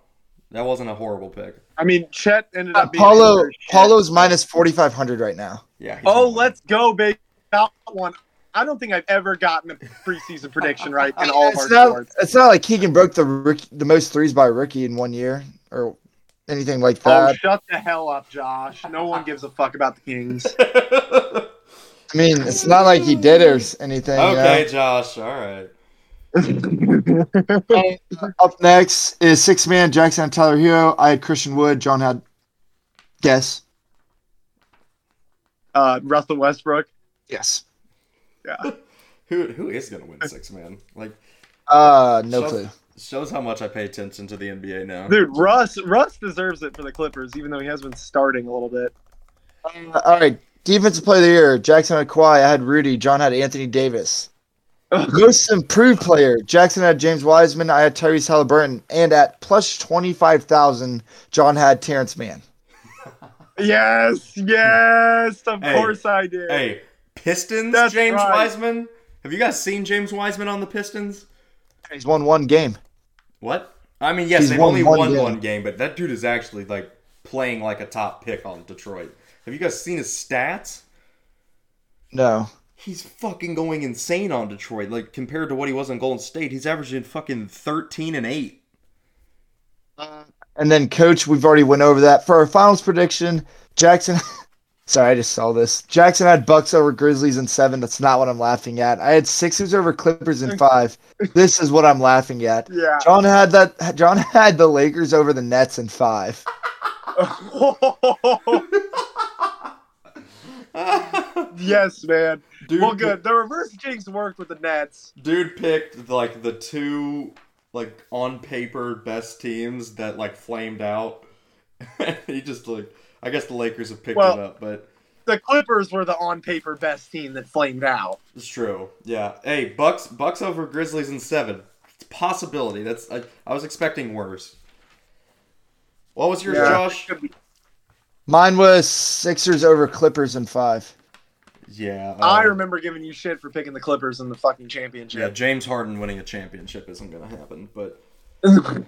That wasn't a horrible pick. I mean, Chet ended Uh, up being Paolo. Paolo's minus forty five hundred right now. Yeah. Oh, let's go, big that one. I don't think I've ever gotten a preseason prediction right in all of our it's not sports. it's not like Keegan broke the rookie, the most threes by a rookie in one year or anything like Oh, that. shut the hell up, Josh. No one gives a fuck about the Kings. I mean, it's not like he did or anything. you okay, Josh. All right. Up next is six man Jackson and Tyler Herro. I had Christian Wood. John had guess. uh, Russell Westbrook. Yes. Yeah. Who who is going to win six man? Like Uh, no So- clue. Shows how much I pay attention to the NBA now. Dude, Russ Russ deserves it for the Clippers, even though he has been starting a little bit. Uh, all right, defensive player of the year. Jackson had Kawhi. I had Rudy. John had Anthony Davis. Most improved player. Jackson had James Wiseman. I had Tyrese Haliburton. And at plus 25,000, John had Terance Mann. yes, yes, of Hey, course I did. Hey, Pistons. That's James right. Wiseman. Have you guys seen James Wiseman on the Pistons? He's won one game. What? I mean, yes, He's they've won only one won game. one game, but that dude is actually like playing like a top pick on Detroit. Have you guys seen his stats? No. He's fucking going insane on Detroit. Like compared to what he was on Golden State, he's averaging fucking thirteen and eight. Uh, and then, coach, we've already went over that. For our finals prediction, Jackson. Sorry, I just saw this. Jackson had Bucks over Grizzlies in seven. That's not what I'm laughing at. I had Sixers over Clippers in five. This is what I'm laughing at. Yeah. John had that. John had the Lakers over the Nets in five. yes, man. Dude, Well, good. The reverse jinx worked with the Nets. Dude picked like the two like on paper best teams that like flamed out. he just like I guess the Lakers have picked Well- it up, but The Clippers were the on paper best team that flamed out. it's true. Yeah. Hey, Bucks Bucks over Grizzlies in seven. It's a possibility. That's I, I was expecting worse. What was yours, Yeah. Josh? Mine was Sixers over Clippers in five. Yeah. I uh, remember giving you shit for picking the Clippers in the fucking championship. Yeah. James Harden winning a championship isn't gonna happen, but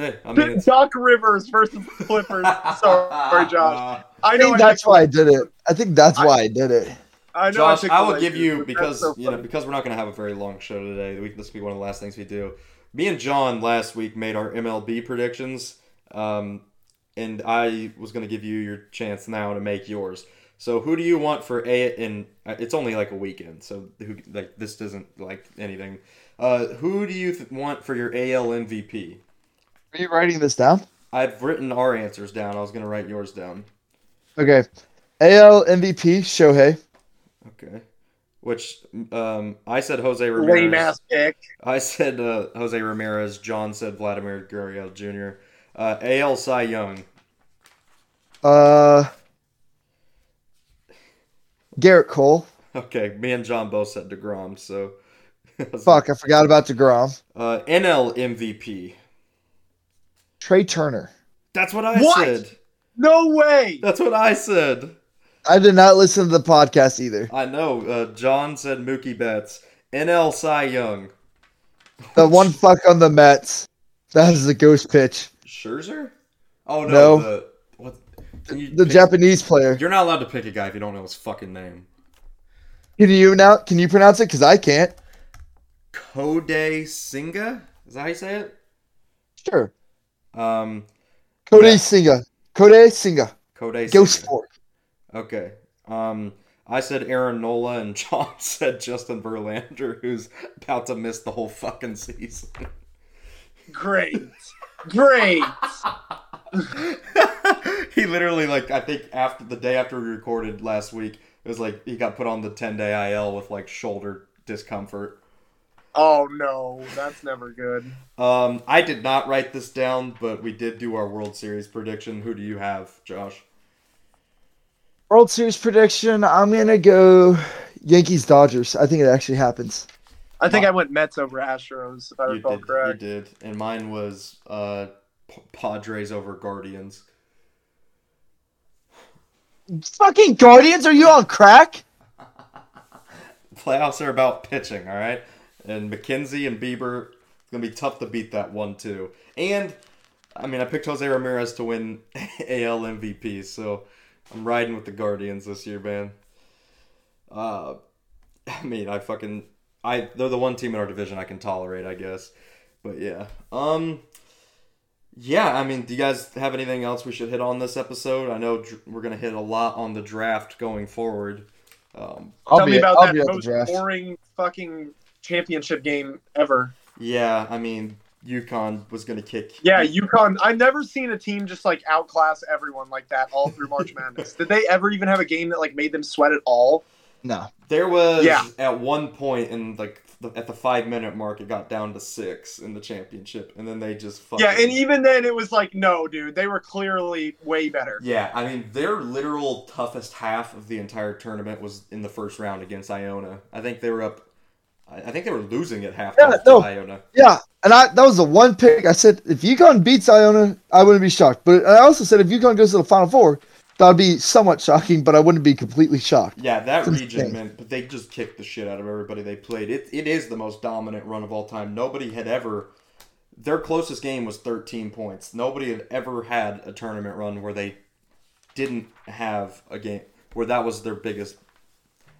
hey, I mean it's Doc Rivers versus the Clippers. Sorry, Josh. I I know think I that's picked- why I did it. I think that's why I did it. I know Josh, picked I, will give you because so you know because we're not going to have a very long show today. We, this will be one of the last things we do. Me and John last week made our MLB predictions, um, and I was going to give you your chance now to make yours. So who do you want for a? And uh, it's only like a weekend, so who like this doesn't like anything. Uh, who do you th- want for your AL MVP? Are you writing this down? I've written our answers down. I was going to write yours down. Okay. AL MVP Shohei. Okay. Which um, I said Jose lame Ramirez. ass pick. I said uh, Jose Ramirez. John said Vladimir Guerrero Jr. Uh, AL Cy Young. Uh, Gerrit Cole. Okay, me and John both said deGrom. So Fuck, I forgot about deGrom. Uh, NL MVP. Trea Turner. That's what I What? said. No way. That's what I said. I did not listen to the podcast either. I know. Uh, John said Mookie Betts. NL Cy Young. The one fuck on the Mets. That is the ghost pitch. Scherzer? Oh no. No. The, what? You the pick- Japanese player. You're not allowed to pick a guy if you don't know his fucking name. Can you now? Can you pronounce it? Because I can't. Kode Singa? Is that how you say it? Sure. Um, Kode Yeah. Singa. Kode Singa. Kode Ghost Singa. Fork. Okay. Um, I said Aaron Nola, and John said Justin Verlander, who's about to miss the whole fucking season. Great. Great. he literally, like, I think after the day after we recorded last week, it was like he got put on the 10 day IL with like shoulder discomfort. Oh no, that's never good. Um, I did not write this down, but we did do our World Series prediction. Who do you have, Josh? World Series prediction. I'm gonna go Yankees Dodgers. I think it actually happens. I think I went Mets over Astros, if I You recall did, correct. you did, and mine was uh, P- Padres over Guardians. Fucking Guardians, are you on crack? Playoffs are about pitching, all right. And McKenzie and Bieber, it's gonna be tough to beat that one too. And I mean, I picked Jose Ramirez to win AL MVP, so I'm riding with the Guardians this year, man. Uh, I mean, I fucking, I they're the one team in our division I can tolerate, I guess. But yeah, um, yeah. I mean, do you guys have anything else we should hit on this episode? I know dr- we're gonna hit a lot on the draft going forward. Um, I'll Tell be, me about I'll that be at the most boring fucking championship game ever. Yeah, I mean, UConn was going to kick. Yeah, UConn. I've never seen a team just like outclass everyone like that all through March Madness. Did they ever even have a game that like made them sweat at all? No. There was Yeah. at one point in like the, at the five minute mark, it got down to six in the championship, and then they just fucking. Yeah, and even then it was like, no, dude, they were clearly way better. Yeah, I mean, their literal toughest half of the entire tournament was in the first round against Iona. I think they were up. I I think they were losing at halftime Yeah, to no. Iona. Yeah, and I that was the one pick I said if UConn beats Iona, I wouldn't be shocked. But I also said if UConn goes to the Final Four, that would be somewhat shocking, but I wouldn't be completely shocked. Yeah, that It's region, insane. man. But they just kicked the shit out of everybody they played. It it is the most dominant run of all time. Nobody had ever. Their closest game was 13 points. Nobody had ever had a tournament run where they didn't have a game where that was their biggest.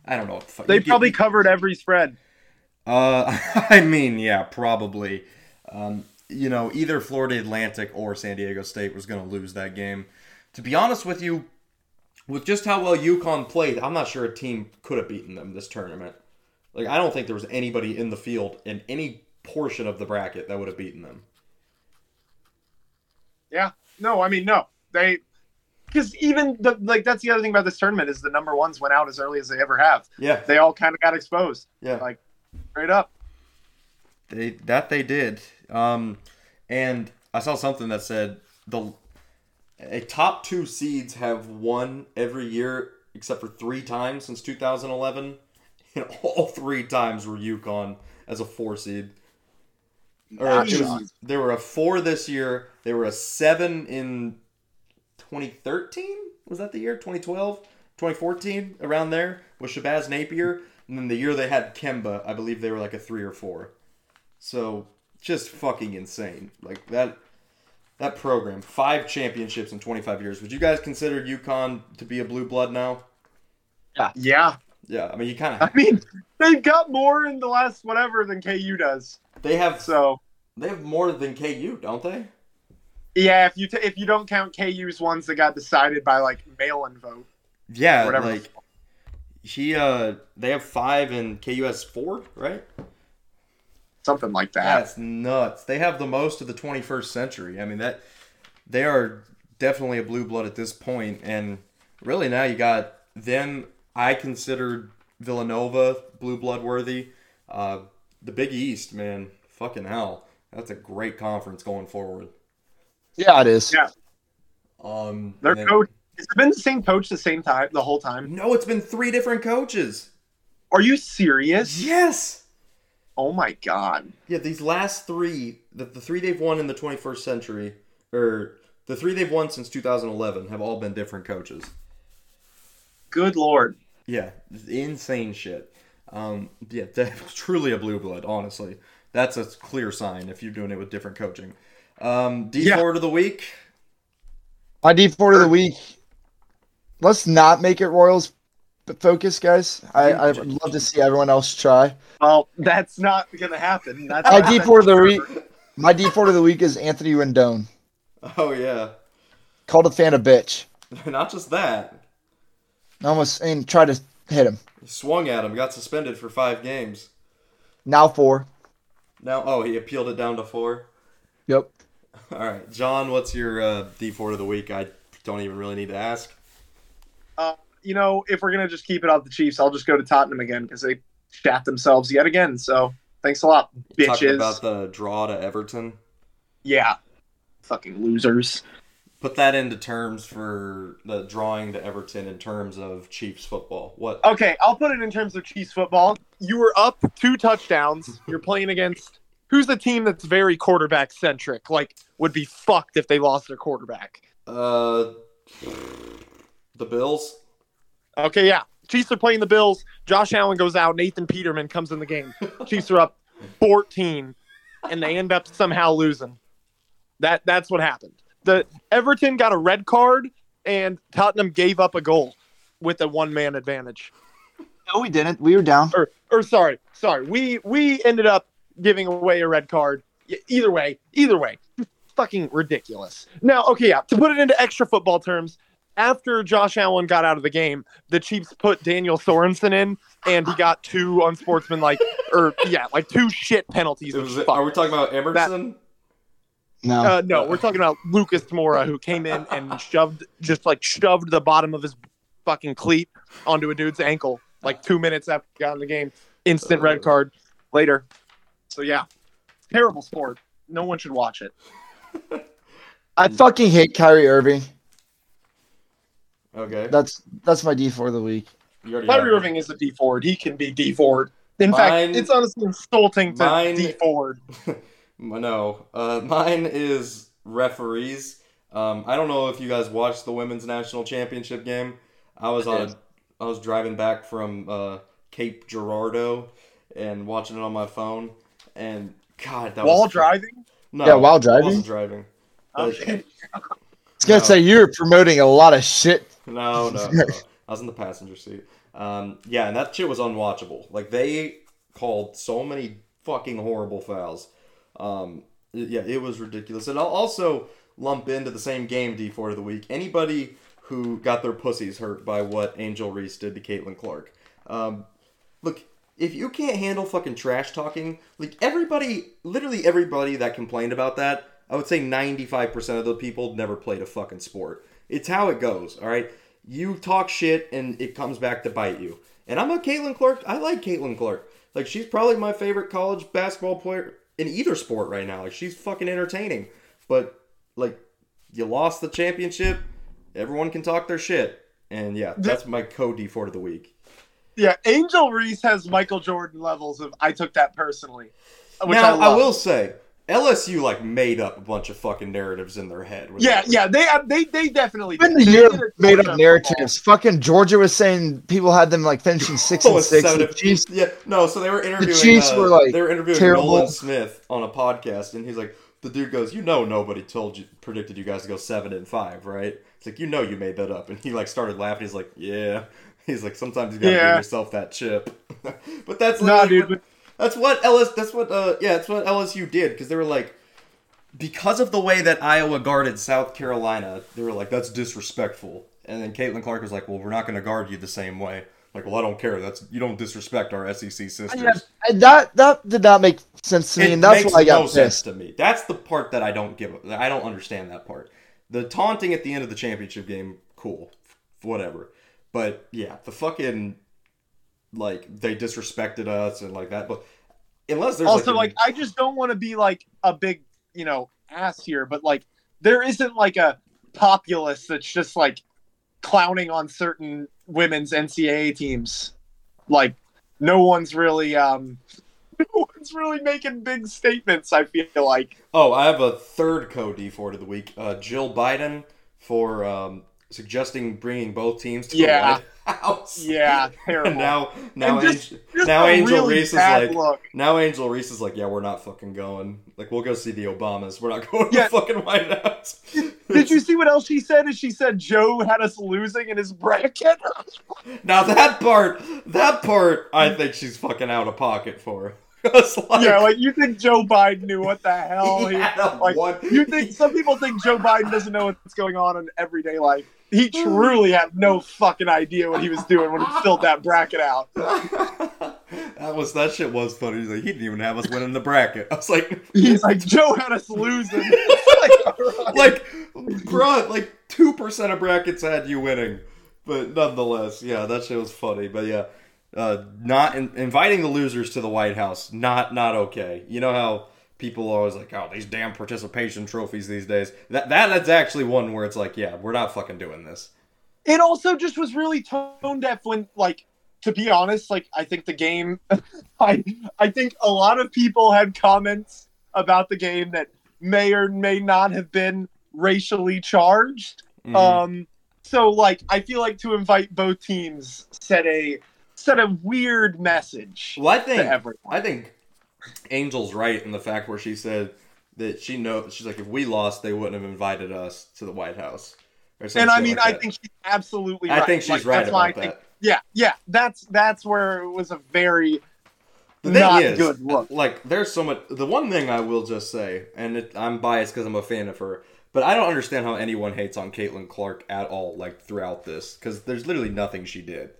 I don't know. what the fuck- They you get- probably covered every spread. Uh, I mean, yeah, probably. Um, you know, either Florida Atlantic or San Diego State was going to lose that game. To be honest with you, with just how well UConn played, I'm not sure a team could have beaten them this tournament. Like, I don't think there was anybody in the field in any portion of the bracket that would have beaten them. Yeah. No, I mean no. They because even the like that's the other thing about this tournament is the number ones went out as early as they ever have. Yeah, They all kind of got exposed yeah. like- straight up. They that they did. Um, and I saw something that said the a top two seeds have won every year except for three times since 2011, and all three times were UConn as a four seed. Or was, they were a four this year. They were a seven in 2013. Was that the year? 2012, 2014, around there with Shabazz Napier. And then the year they had Kemba, I believe they were like a three or four. So just fucking insane. Like that that program, five championships in 25 years. Would you guys consider UConn to be a blue blood now? Yeah. Yeah, Yeah. I mean you kind of. I mean, they've got more in the last whatever than KU does. they have So they have more than KU, don't they? yeah, if you t- if you don't count KU's ones that got decided by like mail-in vote, Yeah, whatever. like he uh they have five and KU has four, right? something like that. That's nuts. They have the most of the 21st century. I mean that they are definitely a blue blood at this point, and really now you got them. I considered Villanova blue blood worthy. Uh, the Big East, man, fucking hell, that's a great conference going forward. Yeah, it is. Yeah. Um, Their and then- coach has it been the same coach the same time the whole time. No, it's been three different coaches. Are you serious? Yes. Oh my god. Yeah, these last three, the, the three they've won in the 21st century, or the three they've won since 2011, have all been different coaches. Good lord. Yeah, insane shit. Um, yeah, that's truly a blue blood. Honestly, that's a clear sign if you're doing it with different coaching. Um, D Yeah. forward of the week. My D four of the week. Let's not make it Royals focus, guys. I I would love to see everyone else try. Well, that's not gonna happen. That's My not D four of the week. My D four of the week is Anthony Rendon. Oh yeah, Called a fan a bitch. not just that. Almost and tried to hit him. He swung at him, got suspended for five games. Now four. Now, oh, he appealed it down to four. Yep. All right, John, what's your uh, D4 of the week? I don't even really need to ask. Uh, you know, if we're gonna just keep it off the Chiefs, I'll just go to Tottenham again because they shat themselves yet again. So thanks a lot, Talking bitches. about the draw to Everton. yeah, fucking losers. Put that into terms for the drawing to Everton in terms of Chiefs football. What? Okay, I'll put it in terms of Chiefs football. You were up two touchdowns. You're playing against who's the team that's very quarterback centric? Like would be fucked if they lost their quarterback. Uh, the Bills. Okay, yeah. Chiefs are playing the Bills. Josh Allen goes out. Nathan Peterman comes in the game. Chiefs are up 14, and they end up somehow losing. That that's what happened. The Everton got a red card, and Tottenham gave up a goal with a one man advantage. No, we didn't. We were down. Or or sorry, sorry. We we ended up giving away a red card. Either way, either way, fucking ridiculous. Now, okay, yeah. To put it into extra football terms, after Josh Allen got out of the game, the Chiefs put Daniel Sorensen in, and he got two unsportsmanlike, or yeah, like two shit penalties. It was- are we talking about Emerson? No. Uh, no, we're talking about Lucas Moura, who came in and shoved, just like shoved the bottom of his fucking cleat onto a dude's ankle, like two minutes after he got in the game. Instant red card later. So yeah, terrible sport. No one should watch it. I fucking hate Kyrie Irving. Okay. That's that's my D four of the week. You Kyrie Irving is a D forward. He can be D forward. In Mine- fact, it's honestly insulting to mine- D forward. No, uh, mine is referees. Um, I don't know if you guys watched the women's national championship game. I was on. did. A, I was driving back from uh, Cape Girardeau and watching it on my phone. And God, that While was driving. No, Yeah, while I driving? wasn't driving. Okay. I was gonna No. say you're promoting a lot of shit. No, no, no. I was in the passenger seat. Um, yeah, and that shit was unwatchable. Like they called so many fucking horrible fouls. Um, yeah, it was ridiculous. And I'll also lump into the same game D4 of the week. Anybody who got their pussies hurt by what Angel Reese did to Caitlin Clark. Um, look, if you can't handle fucking trash talking, like everybody, literally everybody that complained about that, I would say 95% of the people never played a fucking sport. It's how it goes, all right? You talk shit and it comes back to bite you. And I'm a Caitlin Clark. I like Caitlin Clark. Like she's probably my favorite college basketball player in either sport right now. Like she's fucking entertaining. But like you lost the championship, everyone can talk their shit. And yeah, that's my code D4 of the week. Yeah, Angel Reese has Michael Jordan levels of I took that personally. Which now I, love. will say LSU like made up a bunch of fucking narratives in their head. Yeah, yeah, they they they definitely When did. the year did made up the narratives. Fucking Georgia was saying people had them like finishing six Oh, and six. seven The Chiefs, Yeah, no. So they were interviewing. The Chiefs uh, were, like, they were interviewing terrible. Nolan Smith on a podcast, and he's like, the dude goes, "You know, nobody told you predicted you guys to go seven and five, right?" It's like you know you made that up, and he like started laughing. He's like, "Yeah." He's like, "Sometimes you gotta Yeah. give yourself that chip." but that's Nah, literally dude. what- That's what LS. That's what. Uh, yeah, that's what LSU did because they were like, because of the way that Iowa guarded South Carolina, they were like, that's disrespectful. And then Caitlin Clark was like, well, we're not going to guard you the same way. Like, well, I don't care. That's you don't disrespect our SEC sisters. Yeah, and that that did not make sense to me, It and that's why I got no sense to me. That's the part that I don't give. Up. I don't understand that part. The taunting at the end of the championship game, cool, whatever. But yeah, the fucking like they disrespected us and like that. But unless there's also like, like I just don't want to be like a big you know ass here, but like there isn't like a populace that's just like clowning on certain women's NCAA teams. Like no one's really um no one's really making big statements. I feel like Oh, I have a third code D4 to the week. Uh, Jill Biden for um, suggesting bringing both teams to Yeah. the White House. yeah, terrible. Now, now, just- Angel, Just now Angel really Reese is like, look. now Angel Reese is like, yeah, we're not fucking going. Like, we'll go see the Obamas. We're not going Yeah. to the fucking White House. Did you see what else she said? Is she said Joe had us losing in his bracket? Now that part, that part, I think she's fucking out of pocket for. Like, yeah, like you think Joe Biden knew what the hell? he like one- you think some people think Joe Biden doesn't know what's going on in everyday life. He truly had no fucking idea what he was doing when he filled that bracket out. that was that shit was funny. He's like, he didn't even have us winning the bracket. I was like, He's like, Joe had us losing. Like, right. like, bruh, like two percent of brackets had you winning, but nonetheless, yeah, that shit was funny. But yeah, uh, not in, inviting the losers to the White House, not not okay. You know how people are always like, oh, these damn participation trophies these days. That that that is actually one where it's like, yeah, we're not fucking doing this. it also just was really tone deaf when like to be honest like i think the game i i think a lot of people had comments about the game that may or may not have been racially charged Mhm. um so like i feel like to invite both teams set a set a weird message well, I to think everyone I think Angel's right in the fact where she said that she knows she's like if we lost they wouldn't have invited us to the White House. And i mean like i that. think she's absolutely I right think she's Like, right that's why I about think- that. yeah yeah that's that's where it was a very The thing not is, good look like, there's so much. The one thing I will just say, and it, I'm biased because I'm a fan of her, but I don't understand how anyone hates on Caitlin Clark at all, like throughout this, because there's literally nothing she did.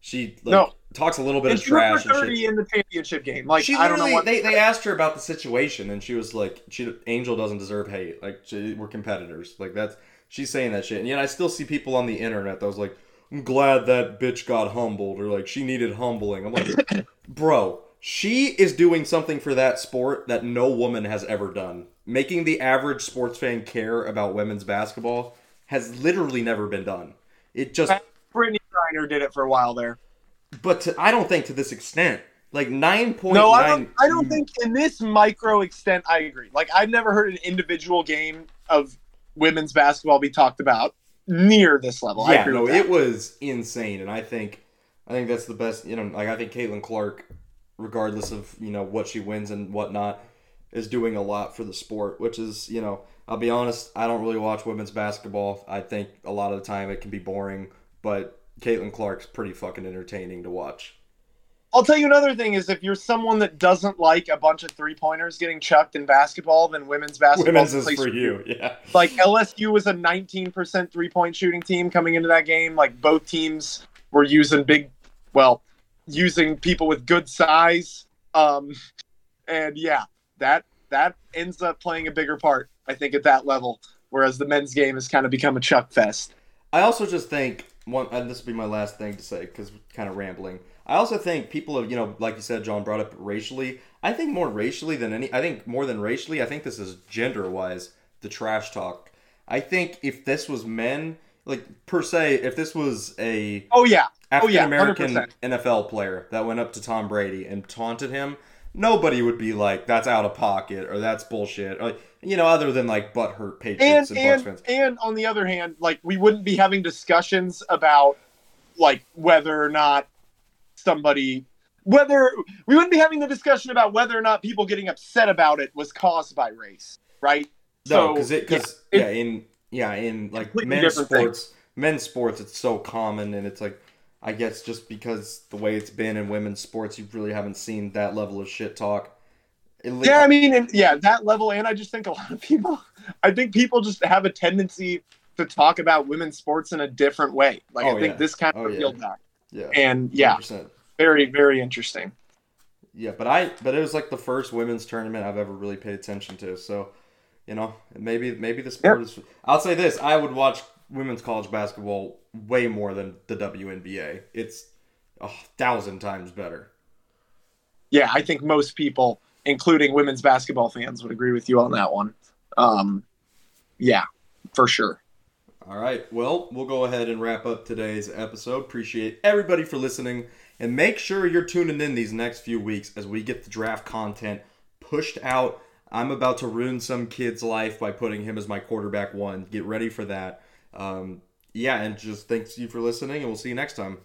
She like, No. talks a little bit and of trash and 30 shit. in the championship game. Like She I don't know what they, they asked her about the situation, and she was like, "She Angel doesn't deserve hate. Like she, we're competitors. Like that's she's saying that shit." And yet I still see people on the internet that was like, "I'm glad that bitch got humbled," or like she needed humbling. I'm like, bro, she is doing something for that sport that no woman has ever done. Making the average sports fan care about women's basketball has literally never been done. It just Brittney Griner did it for a while there. but to, I don't think to this extent. Like nine point No, I don't. I don't think in this micro extent. I agree. Like I've never heard an individual game of women's basketball be talked about near this level. I Yeah, agree no, it was insane, and I think, I think that's the best. You know, like I think Caitlin Clark, regardless of you know what she wins and whatnot, is doing a lot for the sport. Which is, you know, I'll be honest, I don't really watch women's basketball. I think a lot of the time it can be boring, but Caitlin Clark's pretty fucking entertaining to watch. I'll tell you another thing is if you're someone that doesn't like a bunch of three pointers getting chucked in basketball, then women's basketball Women's is for you, yeah. like LSU was a 19% three point shooting team coming into that game. Like both teams were using big, well, using people with good size. Um, and yeah, that that ends up playing a bigger part, I think, at that level. Whereas the men's game has kind of become a chuck fest. I also just think one, and this will be my last thing to say because kind of rambling. I also think people have, you know, like you said, John brought up racially. I think more racially than any. I think more than racially. I think this is gender wise the trash talk. I think if this was men, like per se, if this was a Oh yeah, Oh, African yeah, American 100%. NFL player that went up to Tom Brady and taunted him, nobody would be like, "That's out of pocket" or "That's bullshit." Or, you know, other than like butthurt and Patriots and, and fans. and on the other hand, like we wouldn't be having discussions about like whether or not somebody whether we wouldn't be having the discussion about whether or not people getting upset about it was caused by race, right? No, because it because yeah, yeah, in yeah in like men's different thing. sports, men's sports it's so common and it's like I guess just because the way it's been in women's sports, you really haven't seen that level of shit talk. Yeah, I mean, and yeah, that level, and I just think a lot of people, I think people just have a tendency to talk about women's sports in a different way. Like Oh, I think yeah. this kind of Oh, yeah. revealed that, yeah, and yeah, 100%. very very interesting. yeah. But I but it was like the first women's tournament I've ever really paid attention to. So you know maybe maybe the sport is. I'll say this: I would watch women's college basketball way more than the WNBA. It's a thousand times better. Yeah, I think most people, including women's basketball fans, would agree with you on that one. Um, yeah, for sure. All right. Well, we'll go ahead and wrap up today's episode. Appreciate everybody for listening. And make sure you're tuning in these next few weeks as we get the draft content pushed out. I'm about to ruin some kid's life by putting him as my quarterback one. Get ready for that. Um, yeah, and just thanks you for listening, and we'll see you next time.